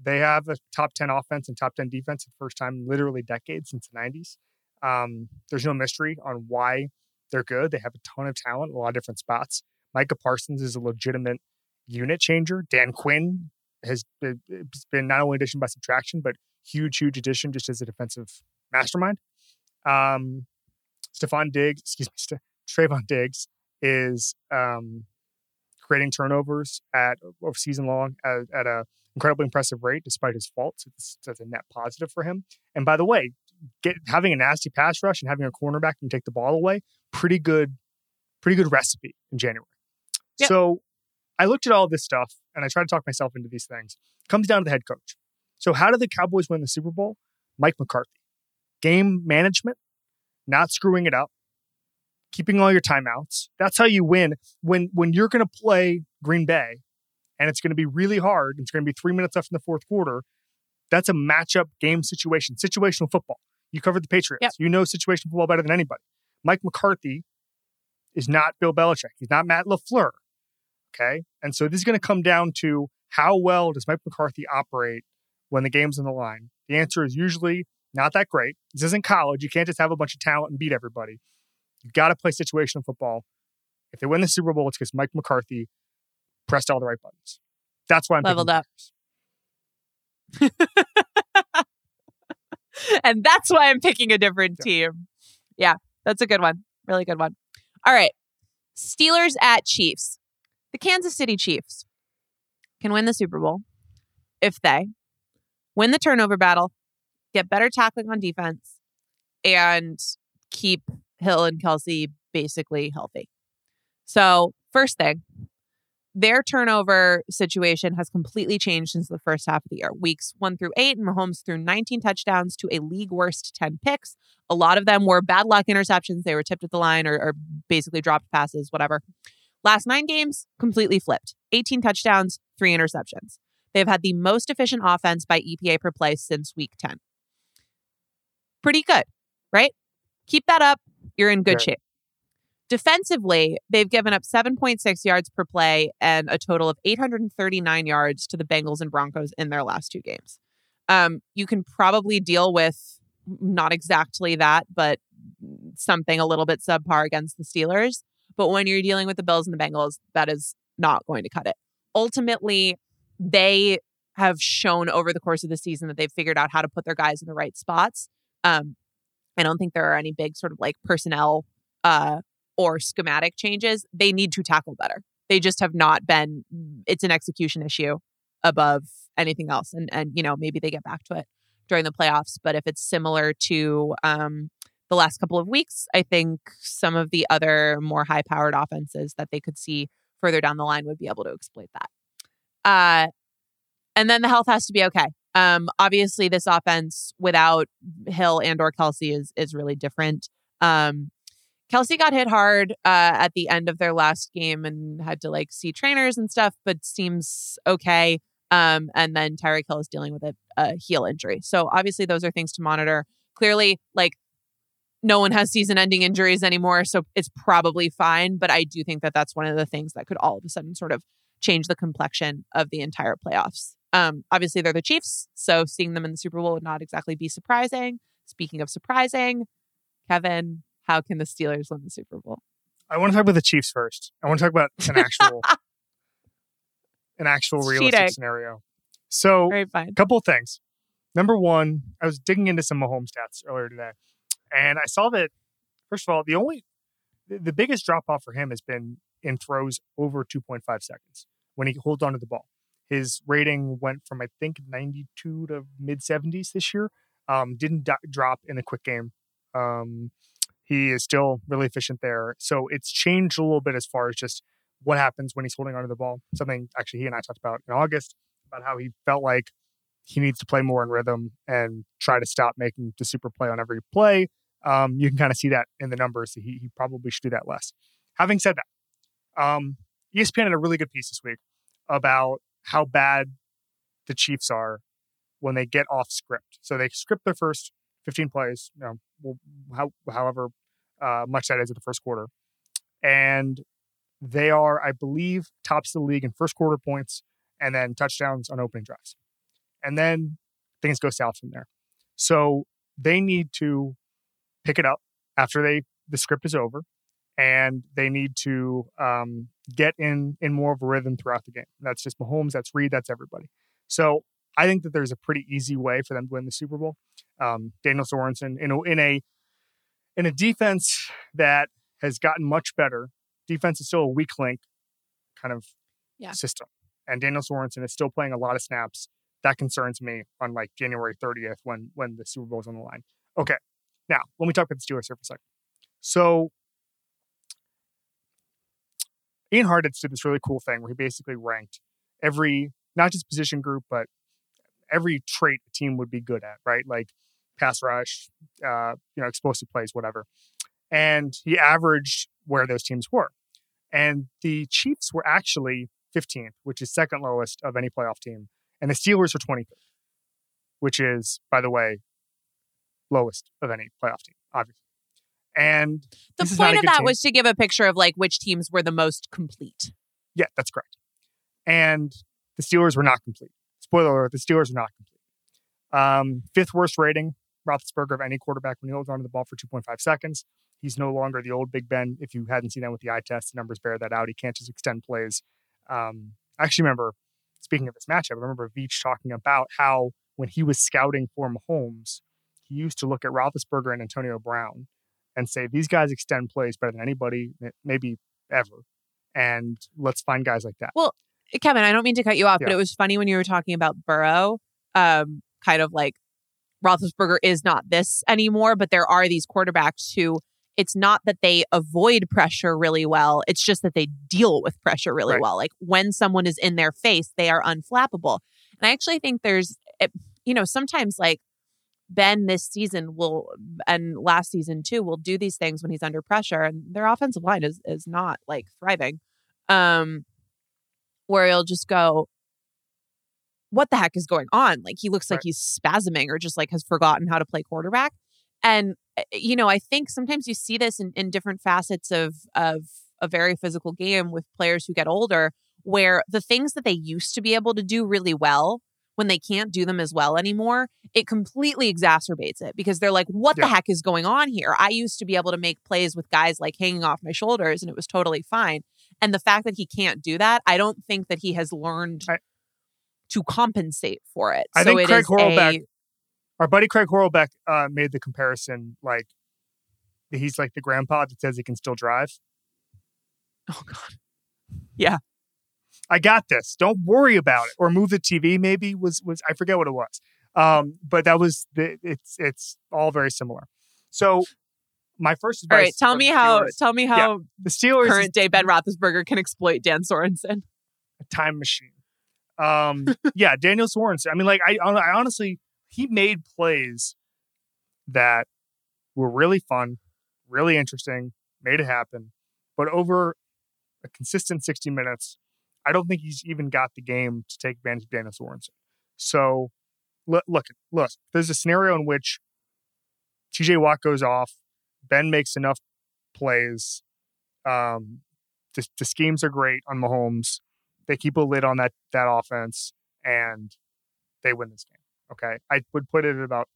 they have a top ten offense and top ten defense for the first time literally decades since the '90s. Um, there's no mystery on why they're good. They have a ton of talent, in a lot of different spots. Micah Parsons is a legitimate unit changer. Dan Quinn has been, it's been not only addition by subtraction, but huge, huge addition just as a defensive mastermind. Um, Stefon Diggs, excuse me, Ste- Trevon Diggs is um, creating turnovers at of season long at, at a incredibly impressive rate, despite his faults. It's, that's a net positive for him. And by the way, get having a nasty pass rush and having a cornerback and take the ball away, pretty good, pretty good recipe in January. Yep. So I looked at all this stuff and I tried to talk myself into these things. comes down to the head coach. So how did the Cowboys win the Super Bowl? Mike McCarthy. Game management, not screwing it up, keeping all your timeouts. That's how you win. When when you're going to play Green Bay, and it's going to be really hard. It's going to be three minutes left in the fourth quarter. That's a matchup game situation, situational football. You covered the Patriots. Yep. You know situational football better than anybody. Mike McCarthy is not Bill Belichick. He's not Matt LaFleur. Okay. And so this is going to come down to how well does Mike McCarthy operate when the game's on the line? The answer is usually not that great. This isn't college. You can't just have a bunch of talent and beat everybody. You've got to play situational football. If they win the Super Bowl, it's because Mike McCarthy pressed all the right buttons. That's why I'm Leveled up. and that's why I'm picking a different team. Yeah, that's a good one. Really good one. All right. Steelers at Chiefs. The Kansas City Chiefs can win the Super Bowl if they win the turnover battle, get better tackling on defense, and keep Hill and Kelce basically healthy. So, first thing, their turnover situation has completely changed since the first half of the year. Weeks one through eight, Mahomes threw 19 touchdowns to a league worst 10 picks. A lot of them were bad luck interceptions. They were tipped at the line or, or basically dropped passes, whatever. Last nine games, completely flipped 18 touchdowns, three interceptions. They've had the most efficient offense by EPA per play since week 10. Pretty good, right? Keep that up. You're in good shape. Defensively, they've given up 7.6 yards per play and a total of 839 yards to the Bengals and Broncos in their last two games. Um, you can probably deal with not exactly that, but something a little bit subpar against the Steelers. But when you're dealing with the Bills and the Bengals, that is not going to cut it. Ultimately, they have shown over the course of the season that they've figured out how to put their guys in the right spots. Um, I don't think there are any big sort of like personnel uh, or schematic changes. They need to tackle better. They just have not been. It's an execution issue above anything else, and and you know maybe they get back to it during the playoffs. But if it's similar to um, the last couple of weeks, I think some of the other more high powered offenses that they could see further down the line would be able to exploit that. Uh, and then the health has to be okay. Um, obviously, this offense without Hill and or Kelce is is really different. Um, Kelce got hit hard uh, at the end of their last game and had to like see trainers and stuff, but seems okay. Um, and then Tyreek Hill is dealing with a, a heel injury. So obviously, those are things to monitor. Clearly, like no one has season-ending injuries anymore, so it's probably fine. But I do think that that's one of the things that could all of a sudden sort of change the complexion of the entire playoffs. Um, obviously, they're the Chiefs, so seeing them in the Super Bowl would not exactly be surprising. Speaking of surprising, Kevin, how can the Steelers win the Super Bowl? I want to talk about the Chiefs first. I want to talk about an actual, an actual realistic cheating. scenario. So, a couple of things. Number one, I was digging into some Mahomes stats earlier today, and I saw that first of all, the only the biggest drop off for him has been in throws over 2.5 seconds when he holds onto the ball. His rating went from I think 92 to mid 70s this year. Um, didn't do- drop in the quick game. Um, he is still really efficient there. So it's changed a little bit as far as just what happens when he's holding onto the ball. Something actually he and I talked about in August about how he felt like he needs to play more in rhythm and try to stop making the super play on every play. Um, you can kind of see that in the numbers. He, he probably should do that less. Having said that, um, ESPN had a really good piece this week about how bad the Chiefs are when they get off script. So they script their first 15 plays, you know, how, however uh, much that is at the first quarter. And they are, I believe, tops of the league in first quarter points and then touchdowns on opening drives. And then things go south from there. So they need to pick it up after they the script is over, and they need to um, get in in more of a rhythm throughout the game. That's just Mahomes, that's Reid, that's everybody. So I think that there's a pretty easy way for them to win the Super Bowl. Um, Daniel Sorensen in a, in a in a defense that has gotten much better. Defense is still a weak link kind of Yeah. system, and Daniel Sorensen is still playing a lot of snaps. That concerns me on like January 30th when when the Super Bowl is on the line. Okay, now let me talk about the Steelers here for a second. So Ian Hartitz did this really cool thing where he basically ranked every not just position group but every trait a team would be good at, right? Like pass rush, uh, you know, explosive plays, whatever. and he averaged where those teams were. And the Chiefs were actually 15th, which is second lowest of any playoff team, and the Steelers were 23rd, which is, by the way, lowest of any playoff team, obviously. And The this is not point of that team. was to give a picture of like which teams were the most complete. Yeah, that's correct. And the Steelers were not complete. Spoiler alert: the Steelers were not complete. Um, fifth worst rating, Roethlisberger of any quarterback when he holds onto the ball for 2.5 seconds. He's no longer the old Big Ben. If you hadn't seen that with the eye test, the numbers bear that out. He can't just extend plays. Um, I actually remember, speaking of this matchup, I remember Veach talking about how when he was scouting for Mahomes, he used to look at Roethlisberger and Antonio Brown and say, these guys extend plays better than anybody, maybe ever. And let's find guys like that. Well kevin, I don't mean to cut you off, but it was funny when you were talking about Burrow, um, kind of like Roethlisberger is not this anymore, but there are these quarterbacks who it's not that they avoid pressure really well. It's just that they deal with pressure really Right. well. Like when someone is in their face, they are unflappable. And I actually think there's, it- you know, sometimes like Ben this season will, and last season too, will do these things when he's under pressure, and their offensive line is is not like thriving. Um, where he'll just go, what the heck is going on? Like he looks like he's spasming or just like has forgotten how to play quarterback. And uh, you know, I think sometimes you see this in, in different facets of of a very physical game with players who get older, where the things that they used to be able to do really well, when they can't do them as well anymore, it completely exacerbates it because they're like, what the heck is going on here? I used to be able to make plays with guys like hanging off my shoulders and it was totally fine. And the fact that he can't do that, I don't think that he has learned I- to compensate for it. I so think it Craig Horlbeck- a- Our buddy Craig Horlbeck uh, made the comparison like he's like the grandpa that says he can still drive. oh god. I got this. Don't worry about it. Or move the TV. Maybe was was I forget what it was. Um, but that was the it's it's all very similar. So my first All advice. right, tell me how tell me how the Steelers current day Ben Roethlisberger can exploit Dan Sorensen. a time machine. Um, yeah, Daniel Sorensen. I mean, like I, I honestly, he made plays that were really fun, really interesting, made it happen. But over a consistent 60 minutes, I don't think he's even got the game to take advantage of Daniel Sorensen. So, look, look, look. There's a scenario in which T.J. Watt goes off, Ben makes enough plays. Um, the, the schemes are great on Mahomes. They keep a lid on that that offense, and they win this game. Okay, I would put it at about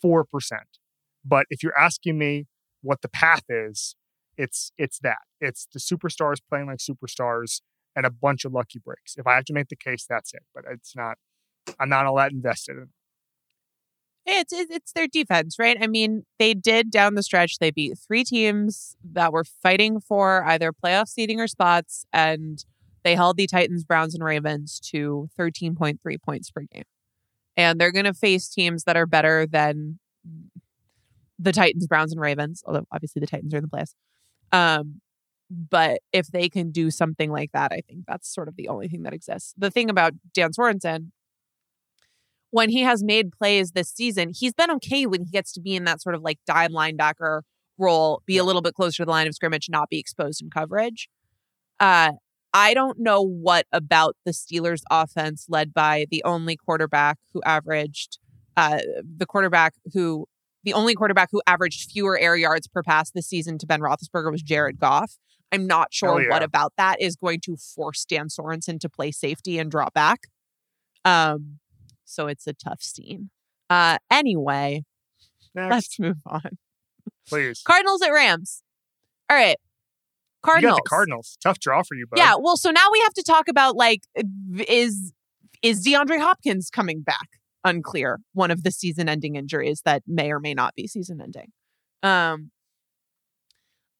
four percent. But if you're asking me what the path is, it's it's that it's the superstars playing like superstars and a bunch of lucky breaks. If I have to make the case, that's it. But it's not. I'm not all that invested in. It's it- it's their defense, right? I mean, they did down the stretch. They beat three teams that were fighting for either playoff seeding or spots, and they held the Titans, Browns, and Ravens to 13.3 points per game. And they're going to face teams that are better than the Titans, Browns, and Ravens. Although obviously the Titans are in the playoffs. Um, but if they can do something like that, I think that's sort of the only thing that exists. The thing about Dan Sorensen when he has made plays this season, he's been okay when he gets to be in that sort of like dime linebacker role, be a little bit closer to the line of scrimmage, not be exposed in coverage. Uh, I don't know what about the Steelers offense led by the only quarterback who averaged uh, the quarterback who the only quarterback who averaged fewer air yards per pass this season to Ben Roethlisberger was Jared Goff. I'm not sure Hell what about that is going to force Dan Sorensen to play safety and drop back. Um, so it's a tough scene. Uh, anyway, Next, let's move on. please. Cardinals at Rams. All right, You Cardinals. Cardinals. Tough draw for you, bud. Yeah. Well, so now we have to talk about like, is is DeAndre Hopkins coming back? Unclear. One of the season-ending injuries that may or may not be season-ending. Um,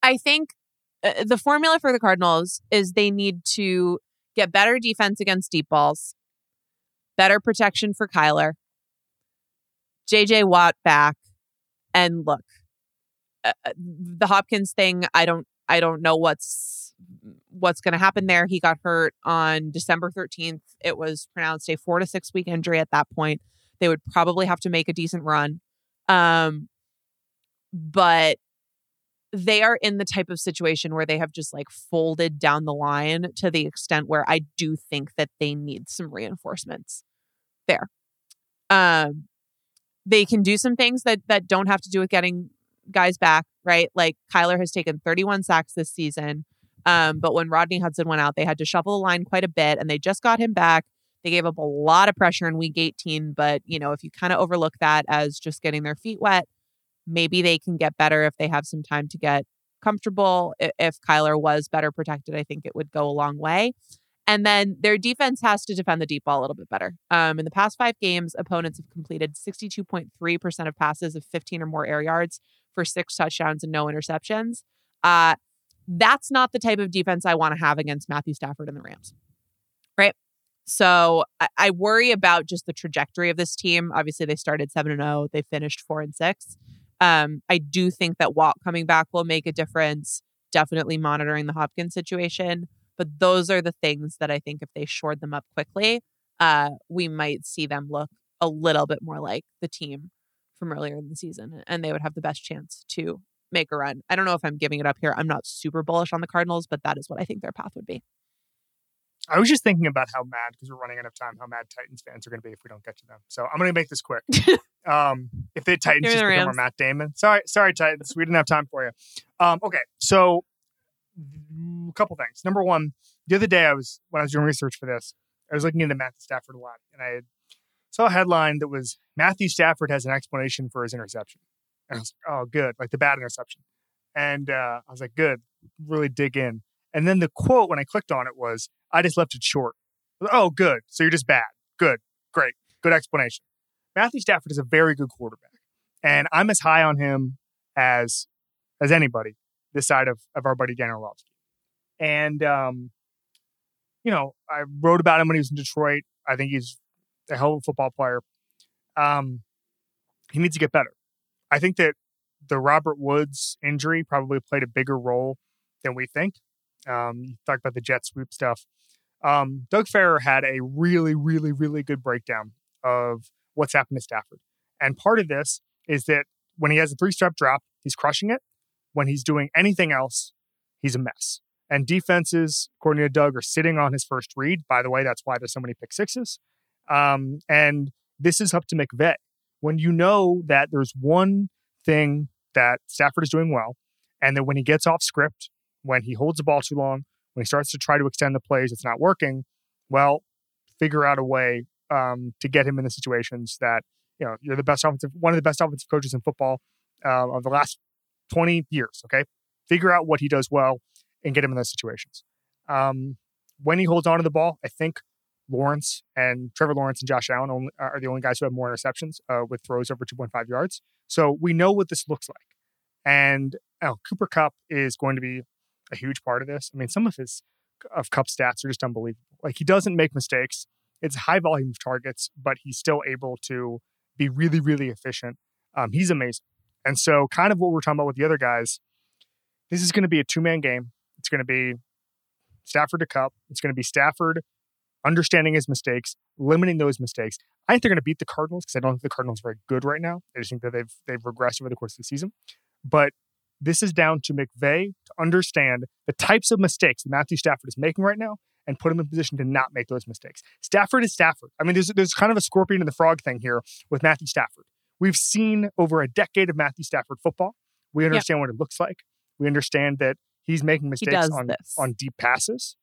I think uh, the formula for the Cardinals is they need to get better defense against deep balls, better protection for Kyler, JJ Watt back, and look, uh, uh, the Hopkins thing. I don't. I don't know what's what's going to happen there. He got hurt on December 13th. It was pronounced a four to six week injury at that point. They would probably have to make a decent run. Um, but they are in the type of situation where they have just like folded down the line to the extent where I do think that they need some reinforcements there. Um, they can do some things that that don't have to do with getting guys back, right? Like Kyler has taken 31 sacks this season. Um, but when Rodney Hudson went out, they had to shuffle the line quite a bit and they just got him back. They gave up a lot of pressure in week 18, but you know, if you kind of overlook that as just getting their feet wet, maybe they can get better if they have some time to get comfortable. If Kyler was better protected, I think it would go a long way. And then their defense has to defend the deep ball a little bit better. Um, in the past five games, opponents have completed 62.3% of passes of 15 or more air yards for six touchdowns and no interceptions. Uh, that's not the type of defense I want to have against Matthew Stafford and the Rams. Right. So I, I worry about just the trajectory of this team. Obviously, they started 7 and 0, they finished 4 and 6. Um, I do think that Watt coming back will make a difference. Definitely monitoring the Hopkins situation. But those are the things that I think if they shored them up quickly, uh, we might see them look a little bit more like the team from earlier in the season, and they would have the best chance to make a run. I don't know if I'm giving it up here. I'm not super bullish on the Cardinals, but that is what I think their path would be. I was just thinking about how mad, because we're running out of time, how mad Titans fans are going to be if we don't get to them. So I'm going to make this quick. um, if the Titans just the become our Matt Damon, sorry, sorry, Titans, we didn't have time for you. Um, okay, so a couple things. Number one, the other day I was when I was doing research for this, I was looking into Matthew Stafford a lot, and I saw a headline that was Matthew Stafford has an explanation for his interception. And I was like, oh, good, like the bad interception. And uh, I was like, good, really dig in. And then the quote when I clicked on it was, I just left it short. oh, good. So you're just bad. Good. Great. Good explanation. Matthew Stafford is a very good quarterback. And I'm as high on him as as anybody this side of, of our buddy Dan Orlovsky. And um, you know, I wrote about him when he was in Detroit. I think he's a hell of a football player. Um, he needs to get better. I think that the Robert Woods injury probably played a bigger role than we think. Um, you talked about the jet sweep stuff. Um, Doug Farrar had a really, really, really good breakdown of what's happened to Stafford. And part of this is that when he has a three step drop, he's crushing it. When he's doing anything else, he's a mess. And defenses, according to Doug, are sitting on his first read. By the way, that's why there's so many pick sixes. Um, and this is up to McVay. When you know that there's one thing that Stafford is doing well, and that when he gets off script, when he holds the ball too long, when he starts to try to extend the plays, it's not working. Well, figure out a way um, to get him in the situations that you know you're the best offensive, one of the best offensive coaches in football uh, of the last 20 years. Okay, figure out what he does well and get him in those situations. Um, when he holds on to the ball, I think Lawrence and Trevor Lawrence and Josh Allen only, are the only guys who have more interceptions uh, with throws over 2.5 yards. So we know what this looks like. And oh, Cooper Kupp is going to be a huge part of this. I mean, some of his of Kupp stats are just unbelievable. Like he doesn't make mistakes. It's high volume of targets, but he's still able to be really, really efficient. Um, he's amazing. And so, kind of what we're talking about with the other guys, this is going to be a two man game. It's going to be Stafford to Kupp. It's going to be Stafford understanding his mistakes, limiting those mistakes. I think they're going to beat the Cardinals because I don't think the Cardinals are very good right now. I just think that they've they've regressed over the course of the season. But this is down to McVay to understand the types of mistakes that Matthew Stafford is making right now and put him in position to not make those mistakes. Stafford is Stafford. I mean, there's there's kind of a scorpion and the frog thing here with Matthew Stafford. We've seen over a decade of Matthew Stafford football. We understand yep. what it looks like. We understand that he's making mistakes on, on deep passes.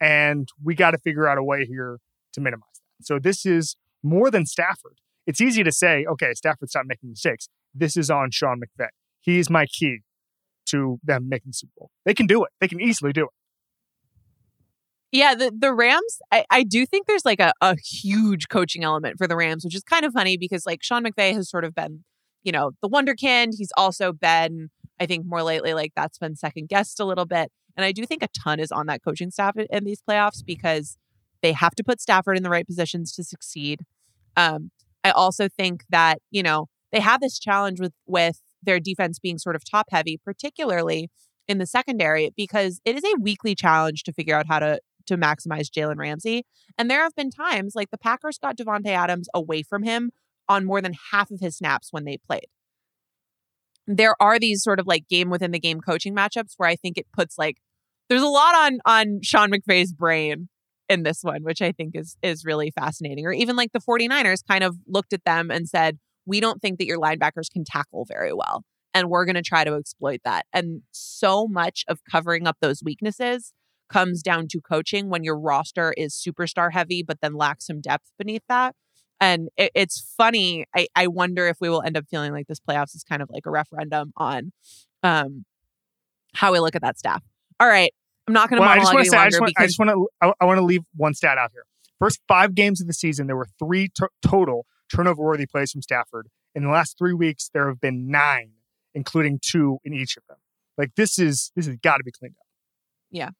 And we got to figure out a way here to minimize that. So this is more than Stafford. It's easy to say, okay, Stafford's not making mistakes. This is on Sean McVay. He's my key to them making Super Bowl. They can do it. They can easily do it. Yeah, the, the Rams, I, I do think there's like a, a huge coaching element for the Rams, which is kind of funny because like Sean McVay has sort of been, you know, the wonderkind. He's also been, I think more lately, like that's been second guessed a little bit. And I do think a ton is on that coaching staff in, in these playoffs because they have to put Stafford in the right positions to succeed. Um, I also think that, you know, they have this challenge with with their defense being sort of top heavy, particularly in the secondary, because it is a weekly challenge to figure out how to to maximize Jalen Ramsey. And there have been times like the Packers got Davante Adams away from him on more than half of his snaps when they played. there are these sort of like game within the game coaching matchups where I think it puts like there's a lot on on Sean McVay's brain in this one, which I think is is really fascinating. Or even like the 49ers kind of looked at them and said, "We don't think that your linebackers can tackle very well, and we're going to try to exploit that." And so much of covering up those weaknesses comes down to coaching when your roster is superstar heavy but then lacks some depth beneath that. And it, it's funny. I, I wonder if we will end up feeling like this playoffs is kind of like a referendum on um, how we look at that staff. All right. I'm not going to Well, I just want any to say, I longer just want, I just want to, I, I want to leave one stat out here. First five games of the season, there were three to- total turnover-worthy plays from Stafford. In the last three weeks, there have been nine, including two in each of them. Like this is this has got to be cleaned up. Yeah.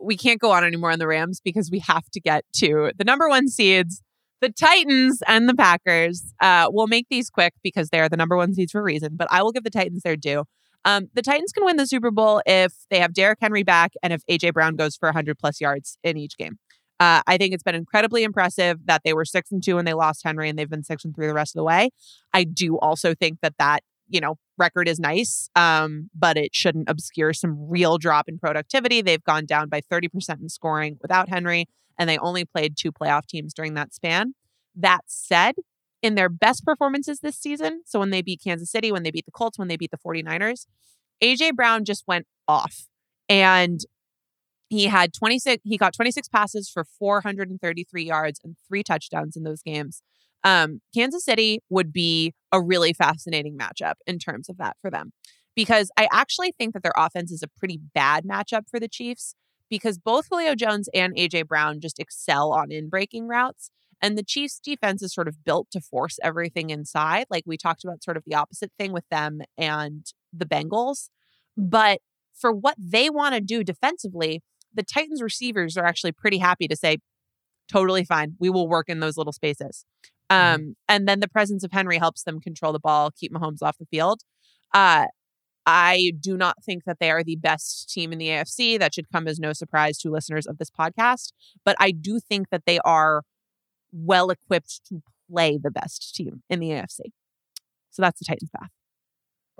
we can't go on anymore on the Rams because we have to get to the number one seeds, the Titans and the Packers. Uh, we'll make these quick because they're the number one seeds for a reason, but I will give the Titans their due. Um, the Titans can win the Super Bowl if they have Derrick Henry back and if AJ Brown goes for 100 plus yards in each game. Uh, I think it's been incredibly impressive that they were six and two when they lost Henry, and they've been six and three the rest of the way. I do also think that that you know record is nice, um, but it shouldn't obscure some real drop in productivity. They've gone down by 30% in scoring without Henry, and they only played two playoff teams during that span. That said, in their best performances this season, so when they beat Kansas City, when they beat the Colts, when they beat the 49ers, AJ Brown just went off. And he had 26 he got 26 passes for 433 yards and three touchdowns in those games. Um, Kansas City would be a really fascinating matchup in terms of that for them because I actually think that their offense is a pretty bad matchup for the Chiefs because both Julio Jones and AJ Brown just excel on in breaking routes. And the Chiefs defense is sort of built to force everything inside. Like we talked about, sort of the opposite thing with them and the Bengals. But for what they want to do defensively, the Titans receivers are actually pretty happy to say, totally fine. We will work in those little spaces. Um, and then the presence of Henry helps them control the ball, keep Mahomes off the field. Uh, I do not think that they are the best team in the AFC. That should come as no surprise to listeners of this podcast. But I do think that they are well equipped to play the best team in the AFC. So that's the Titans path.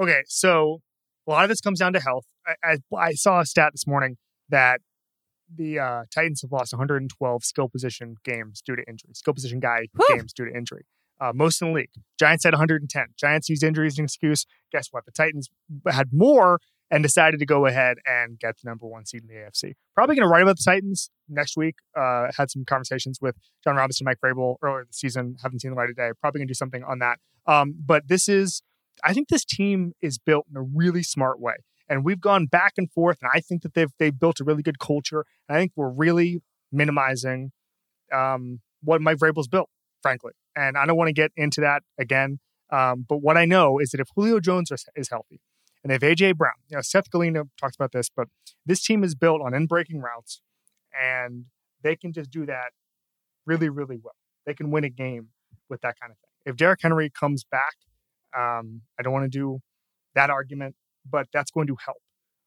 Okay, so a lot of this comes down to health. I, I, I saw a stat this morning that the uh, Titans have lost 112 skill position games due to injury, skill position guy Whew. games due to injury. Uh, most in the league. Giants had 110. Giants used injuries as an excuse. Guess what? The Titans had more and decided to go ahead and get the number one seed in the AFC. Probably going to write about the Titans next week. Uh, had some conversations with Jon Robinson, Mike Vrabel earlier this season. Haven't seen the light of day. Probably going to do something on that. Um, but this is, I think this team is built in a really smart way. And we've gone back and forth, and I think that they've they've built a really good culture. And I think we're really minimizing um, what Mike Vrabel's built, frankly. And I don't want to get into that again. Um, but what I know is that if Julio Jones is, is healthy, and if AJ Brown, you know, Seth Galina talks about this, but this team is built on in breaking routes, and they can just do that really, really well. They can win a game with that kind of thing. If Derrick Henry comes back, um, I don't want to do that argument, but that's going to help.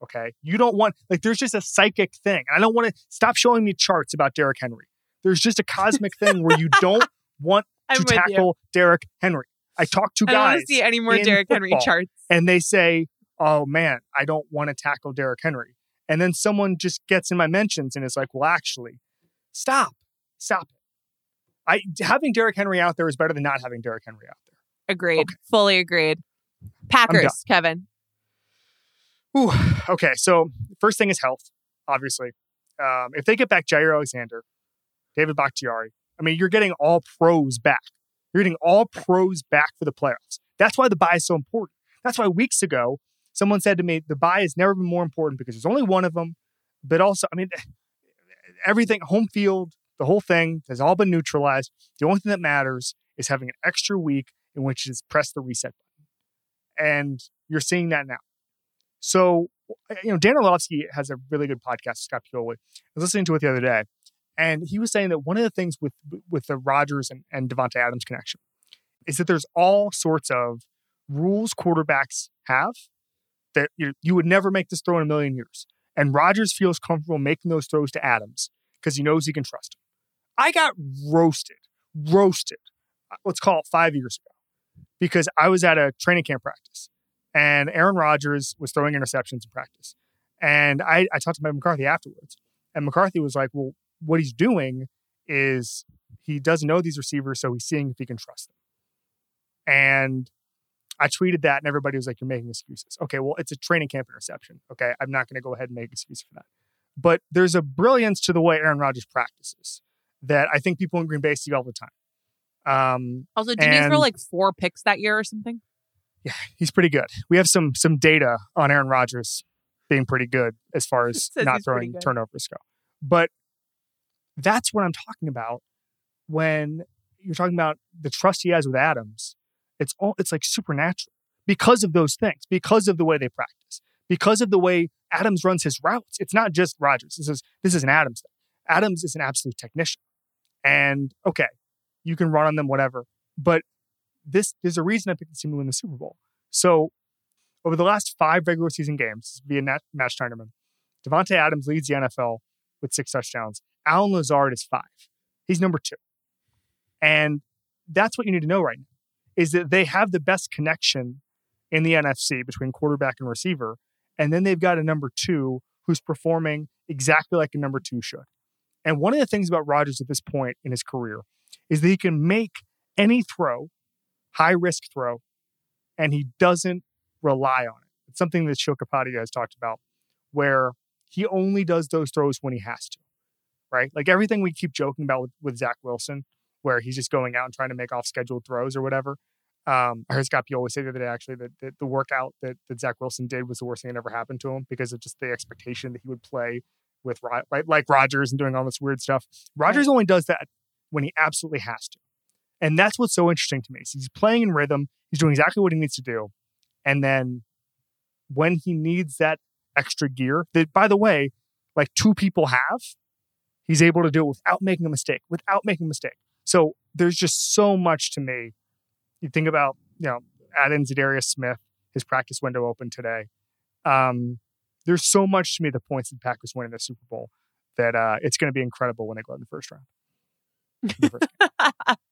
Okay. You don't want, like, there's just a psychic thing. I don't want to stop showing me charts about Derrick Henry. There's just a cosmic thing where you don't want to with you. tackle Derrick Henry. I talk to guys. I don't want guys to see any more Derrick Henry charts. and they say, "Oh man, I don't want to tackle Derrick Henry." And then someone just gets in my mentions and is like, "Well, actually, stop, stop it." I having Derrick Henry out there is better than not having Derrick Henry out there. Agreed. Okay. Fully agreed. Packers, Kevin. Ooh, okay, so first thing is health, obviously. Um, if they get back Jaire Alexander, David Bakhtiari, I mean, you're getting all pros back. You're getting all pros back for the playoffs. That's why the bye is so important. That's why weeks ago, someone said to me, the bye has never been more important because there's only one of them. But also, I mean, everything, home field, the whole thing has all been neutralized. The only thing that matters is having an extra week in which to just press the reset button. And you're seeing that now. So, you know, Dan Orlovsky has a really good podcast, Scott Pioli. I was listening to it the other day, and he was saying that one of the things with with the Rodgers and, and Davante Adams connection is that there's all sorts of rules quarterbacks have that you, you would never make this throw in a million years. And Rodgers feels comfortable making those throws to Adams because he knows he can trust him. I got roasted, roasted, uh, let's call it five years ago, because I was at a training camp practice and Aaron Rodgers was throwing interceptions in practice. And I, I talked to Mike McCarthy afterwards, and McCarthy was like, "Well, what he's doing is he doesn't know these receivers, so he's seeing if he can trust them." And I tweeted that, and everybody was like, "You're making excuses." Okay, well, it's a training camp interception. Okay, I'm not going to go ahead and make excuses for that. But there's a brilliance to the way Aaron Rodgers practices that I think people in Green Bay see all the time. Um, Also, didn't he throw like four picks that year or something? Yeah, he's pretty good. We have some some data on Aaron Rodgers being pretty good as far as not throwing turnovers go. But that's what I'm talking about when you're talking about the trust he has with Adams. It's all it's like supernatural because of those things, because of the way they practice, because of the way Adams runs his routes. It's not just Rodgers. This is this is an Adams thing. Adams is an absolute technician. And okay, you can run on them, whatever. But this there's a reason I picked this team to win the Super Bowl. So over the last five regular season games via nat- match tournament, Davante Adams leads the NFL with six touchdowns. Allen Lazard is five. He's number two. And that's what you need to know right now is that they have the best connection in the NFC between quarterback and receiver. And then they've got a number two who's performing exactly like a number two should. And one of the things about Rodgers at this point in his career is that he can make any throw, high risk throw, and he doesn't rely on it. It's something that Sheil Kapadia has talked about, where he only does those throws when he has to, right? Like everything we keep joking about with, with Zach Wilson, where he's just going out and trying to make off scheduled throws or whatever. Um, I heard Scott Pioli say the other day actually that, that the workout that, that Zach Wilson did was the worst thing that ever happened to him because of just the expectation that he would play with right like Rodgers and doing all this weird stuff. Rodgers only does that when he absolutely has to. And that's what's so interesting to me. So he's playing in rhythm, he's doing exactly what he needs to do. And then when he needs that extra gear, that by the way, like two people have, he's able to do it without making a mistake, without making a mistake. So there's just so much to me. You think about, you know, add-in Za'Darius Smith, his practice window open today. Um, there's so much to me the points that the Packers win in the Super Bowl that uh, it's going to be incredible when they go in the first round. The first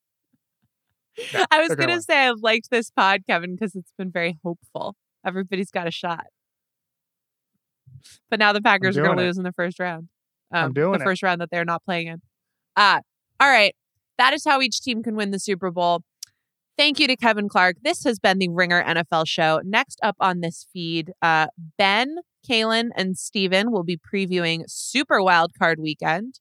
I was gonna going to say I've liked this pod, Kevin, because it's been very hopeful. Everybody's got a shot. But now the Packers are going to lose in the first round. Um, I'm doing the it. first round that they're not playing in. Uh, all right. That is how each team can win the Super Bowl. Thank you to Kevin Clark. This has been the Ringer NFL show. Next up on this feed, uh, Ben, Kalen, and Steven will be previewing Super Wild Card Weekend.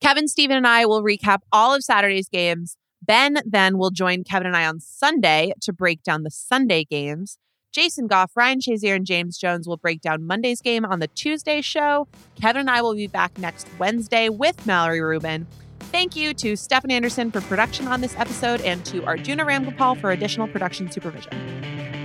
Kevin, Steven, and I will recap all of Saturday's games. Ben then will join Kevin and I on Sunday to break down the Sunday games. Jason Goff, Ryan Shazier, and James Jones will break down Monday's game on the Tuesday show. Kevin and I will be back next Wednesday with Mallory Rubin. Thank you to Stefan Anderson for production on this episode and to Arjuna Ramgopal for additional production supervision.